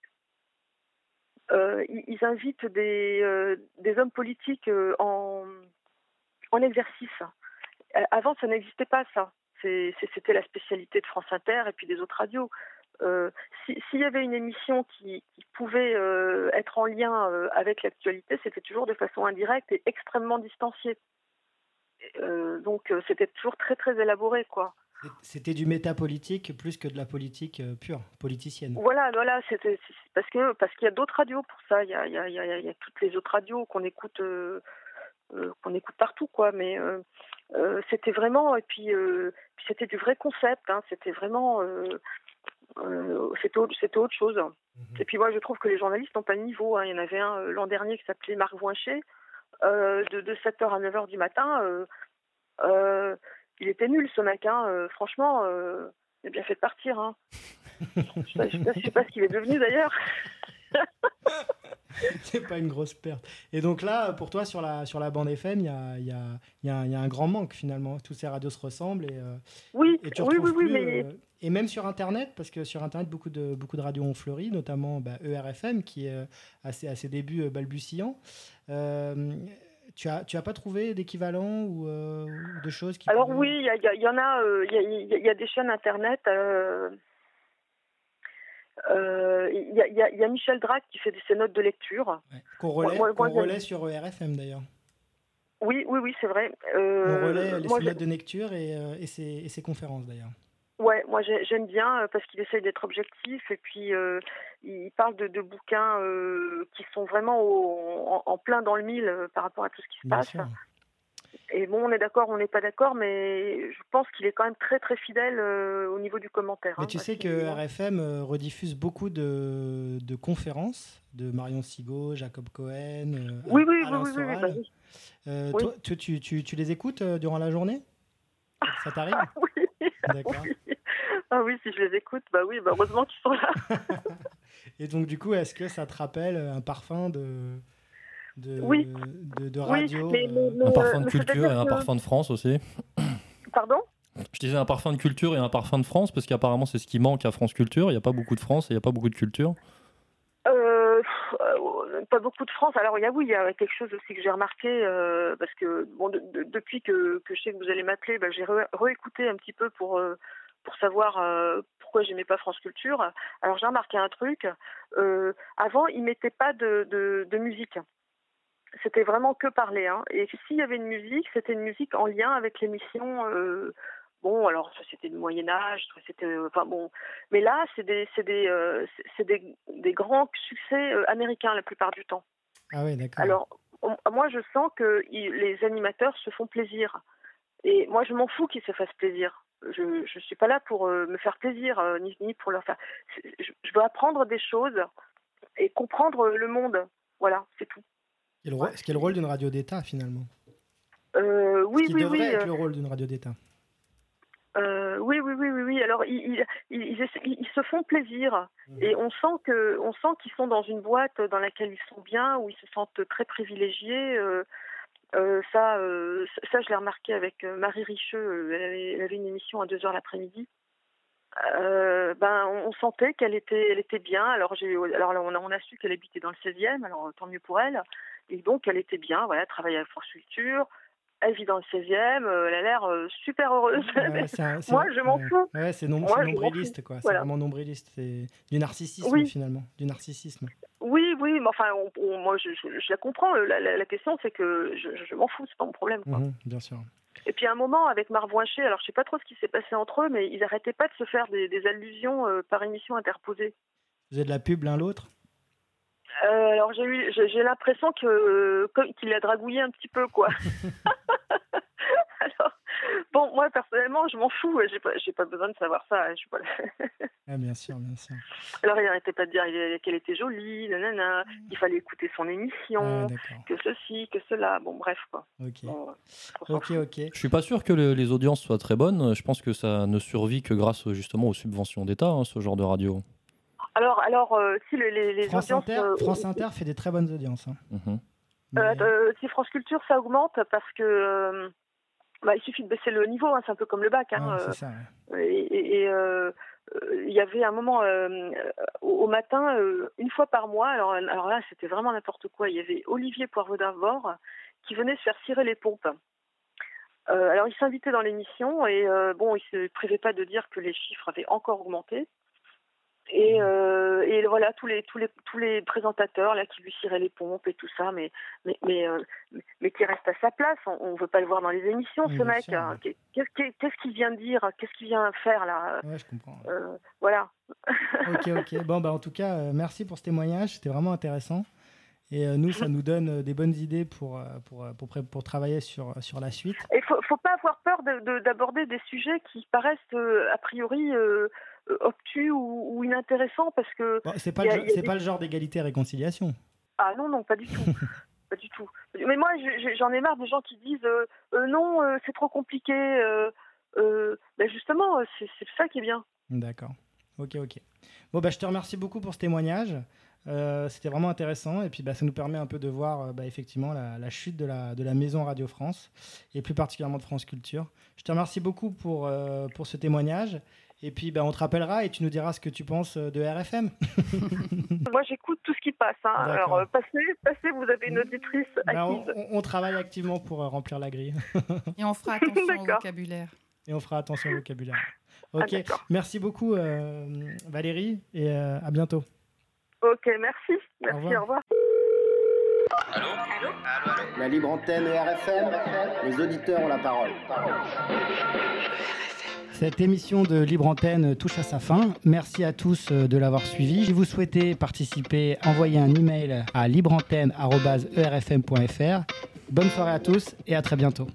ils, invitent des, des hommes politiques en en exercice. Euh, avant, ça n'existait pas, ça. C'était la spécialité de France Inter et puis des autres radios. Euh, s'il y avait une émission qui, pouvait euh, être en lien avec l'actualité, c'était toujours de façon indirecte et extrêmement distanciée. donc c'était toujours très très élaboré, quoi. C'était du métapolitique plus que de la politique pure, politicienne. Voilà, voilà, parce que parce qu'il y a d'autres radios pour ça. Il y a, il y, a, il y a, toutes les autres radios qu'on écoute euh, qu'on écoute partout, quoi. Mais euh, euh, c'était vraiment, et puis, c'était du vrai concept. Hein, c'était vraiment, c'était autre, autre, chose. Mhm. Et puis moi, je trouve que les journalistes n'ont pas le niveau. Hein. Il y en avait un l'an dernier qui s'appelait Marc Voincher, de, de 7h à 9h du matin. Il était nul, ce mec. Hein. franchement, il a bien fait de partir. Hein. je ne sais, sais, pas ce qu'il est devenu d'ailleurs. <laughs> c'est pas une grosse perte. Et donc là, pour toi, sur la, sur la bande FM, il y a, y, a, y, a, y a, un grand manque finalement. Tous ces radios se ressemblent. Et, euh, oui, et oui, oui, oui, mais... Euh, et même sur Internet, parce que sur Internet, beaucoup de, beaucoup de radios ont fleuri, notamment bah, ERFM, qui est euh, à ses, à ses débuts balbutiants. Tu as, tu as pas trouvé d'équivalent ou de choses qui Alors oui, il y, y, en a, il y, y, a des chaînes Internet il euh, y, a Michel Drac qui fait ses notes de lecture. Qu'on relaie, sur RFM d'ailleurs. Oui, oui, oui, c'est vrai. Euh, On relaie les notes de lecture et, euh, et, ses, conférences d'ailleurs. Ouais, moi j'aime bien parce qu'il essaye d'être objectif et puis il parle de, bouquins qui sont vraiment en, plein dans le mille par rapport à tout ce qui se passe. Et bon, on est d'accord, on n'est pas d'accord, mais je pense qu'il est quand même très très fidèle euh, au niveau du commentaire. Mais hein, tu sais que RFM euh, rediffuse beaucoup de, de, conférences de Marion Sigaud, Jacob Cohen, euh, oui, oui, Alain oui, Soral. Oui, Toi, tu, tu, tu, les écoutes durant la journée? Ça t'arrive? <laughs> Oui. D'accord. <laughs> Ah oui, si je les écoute, bah oui, bah heureusement qu'ils sont là. <laughs> et donc, du coup, est-ce que ça te rappelle un parfum de, de, oui. de, radio euh, Un parfum de culture et un parfum de France aussi <coughs> Pardon? Je disais un parfum de culture et un parfum de France, parce qu'apparemment c'est ce qui manque à France Culture. Il n'y a pas beaucoup de France et il n'y a pas beaucoup de culture. Euh, pas beaucoup de France. Alors il y a oui, il y a quelque chose aussi que j'ai remarqué euh, parce que bon, depuis que, que, je sais que vous allez m'appeler, bah, j'ai réécouté un petit peu pour pour savoir pourquoi j'aimais pas France Culture. Alors j'ai remarqué un truc. avant, ils mettaient pas de, de, de musique c'était vraiment que parler. Hein. Et s'il y avait une musique, c'était une musique en lien avec l'émission. Euh, bon, alors c'était du Moyen Âge, c'était, euh, enfin bon, mais là c'est des, c'est des, euh, c'est des, des, grands succès américains la plupart du temps. Ah oui, d'accord. Alors moi je sens que les animateurs se font plaisir. Et moi je m'en fous qu'ils se fassent plaisir. Je ne suis pas là pour me faire plaisir, ni, ni pour leur faire. Je, je veux apprendre des choses et comprendre le monde. Voilà, c'est tout. Ce qui est le rôle d'une radio d'État, finalement. Euh, oui, Ce qui oui, devrait oui. être le rôle d'une radio d'État. Euh, oui, oui, oui, oui, oui. Alors, ils, ils, ils, se font plaisir mmh. et on sent que, on sent qu'ils sont dans une boîte dans laquelle ils sont bien, où ils se sentent très privilégiés. Euh, euh ça, euh, ça, je l'ai remarqué avec euh, Marie Richeux. Elle avait, elle avait, une émission à 2 heures l'après-midi. ben, on sentait qu'elle était, elle était bien. Alors, j'ai, alors on a, on a su qu'elle habitait dans le 16e. Alors, tant mieux pour elle. Et donc, elle était bien, voilà, travaillait à France Culture. Elle vit dans le 16e, euh, elle a l'air euh, super heureuse. <laughs> moi, je m'en fous. Ouais, c'est nombriliste, quoi. C'est vraiment nombriliste. C'est du narcissisme, finalement. Du narcissisme. Oui, oui, mais enfin, moi, je, la comprends. La, question, c'est que je, m'en fous, c'est pas mon problème. Quoi. Mhm, bien sûr. Et puis à un moment, avec Marc Voincher, alors je sais pas trop ce qui s'est passé entre eux, mais ils arrêtaient pas de se faire des, allusions euh, par émission interposée. Vous avez de la pub l'un l'autre? Euh, alors j'ai eu, j'ai l'impression que qu'il a dragouillé un petit peu quoi. <laughs> <laughs> alors bon, moi personnellement, je m'en fous. J'ai pas, j'ai pas besoin de savoir ça. Je suis pas... <laughs> ah, bien sûr, bien sûr. Alors il n'arrêtait pas de dire qu'elle était jolie, nanana, qu'il fallait écouter son émission, ah, que ceci, que cela. Bon bref quoi. Ok. ok, ok. Je suis pas sûr que les audiences soient très bonnes. Je pense que ça ne survit que grâce justement aux subventions d'État, hein, ce genre de radio. Alors, alors euh, si les, les, France audiences. Inter, euh, France Inter fait des très bonnes audiences. Hein. Mhm. Euh, si France Culture, ça augmente parce que. Bah, il suffit de baisser le niveau, hein, c'est un peu comme le bac. Hein, c'est ça. Et il y avait un moment au, matin, une fois par mois, alors, alors là c'était vraiment n'importe quoi, il y avait Olivier Poivre d'Arvor qui venait se faire cirer les pompes. alors il s'invitait dans l'émission et bon, il se privait pas de dire que les chiffres avaient encore augmenté. Et, euh, et, voilà tous les tous les tous les présentateurs là qui lui ciraient les pompes et tout ça mais mais mais, euh, mais qui reste à sa place. On, ne veut pas le voir dans les émissions ce mec. hein. qu'est-ce qu'il vient dire? Qu'est-ce qu'il vient faire là? Ouais je comprends euh, voilà. <laughs> Ok ok. Bon bah en tout cas merci pour ce témoignage. C'était vraiment intéressant. Et nous ça nous donne des bonnes idées pour pour pour, pour, travailler sur sur la suite. Il faut faut pas avoir peur d'aborder de, des sujets qui paraissent a priori obtus ou, ou inintéressants parce que. c'est pas, c'est pas le genre d'égalité et réconciliation. Ah non, non, pas du tout. <laughs> pas du tout. Mais moi, j'en ai marre des gens qui disent euh, euh, non, euh, c'est trop compliqué. Ben justement, c'est ça qui est bien. D'accord. Ok, ok. Bon, bah, je te remercie beaucoup pour ce témoignage. C'était vraiment intéressant et puis bah, ça nous permet un peu de voir bah, effectivement la, la, chute de la, de la maison Radio France et plus particulièrement de France Culture. Je te remercie beaucoup pour, pour ce témoignage et puis, ben, on te rappellera et tu nous diras ce que tu penses euh, de RFM. <laughs> Moi, j'écoute tout ce qui passe. Hein. Alors, euh, passez, passez, vous avez une auditrice ben, on, travaille activement pour euh, remplir la grille. <laughs> et on fera attention au vocabulaire. Et on fera attention au vocabulaire. Ah, ok, merci beaucoup Valérie et à bientôt. Ok, merci. Merci, au revoir. Allô allô, allô, La libre antenne RFM, les auditeurs ont la parole. Cette émission de Libre Antenne touche à sa fin. Merci à tous euh, de l'avoir suivi. Si vous souhaitez participer, envoyez un email à libreantenne.erfm.fr. Bonne soirée à tous et à très bientôt.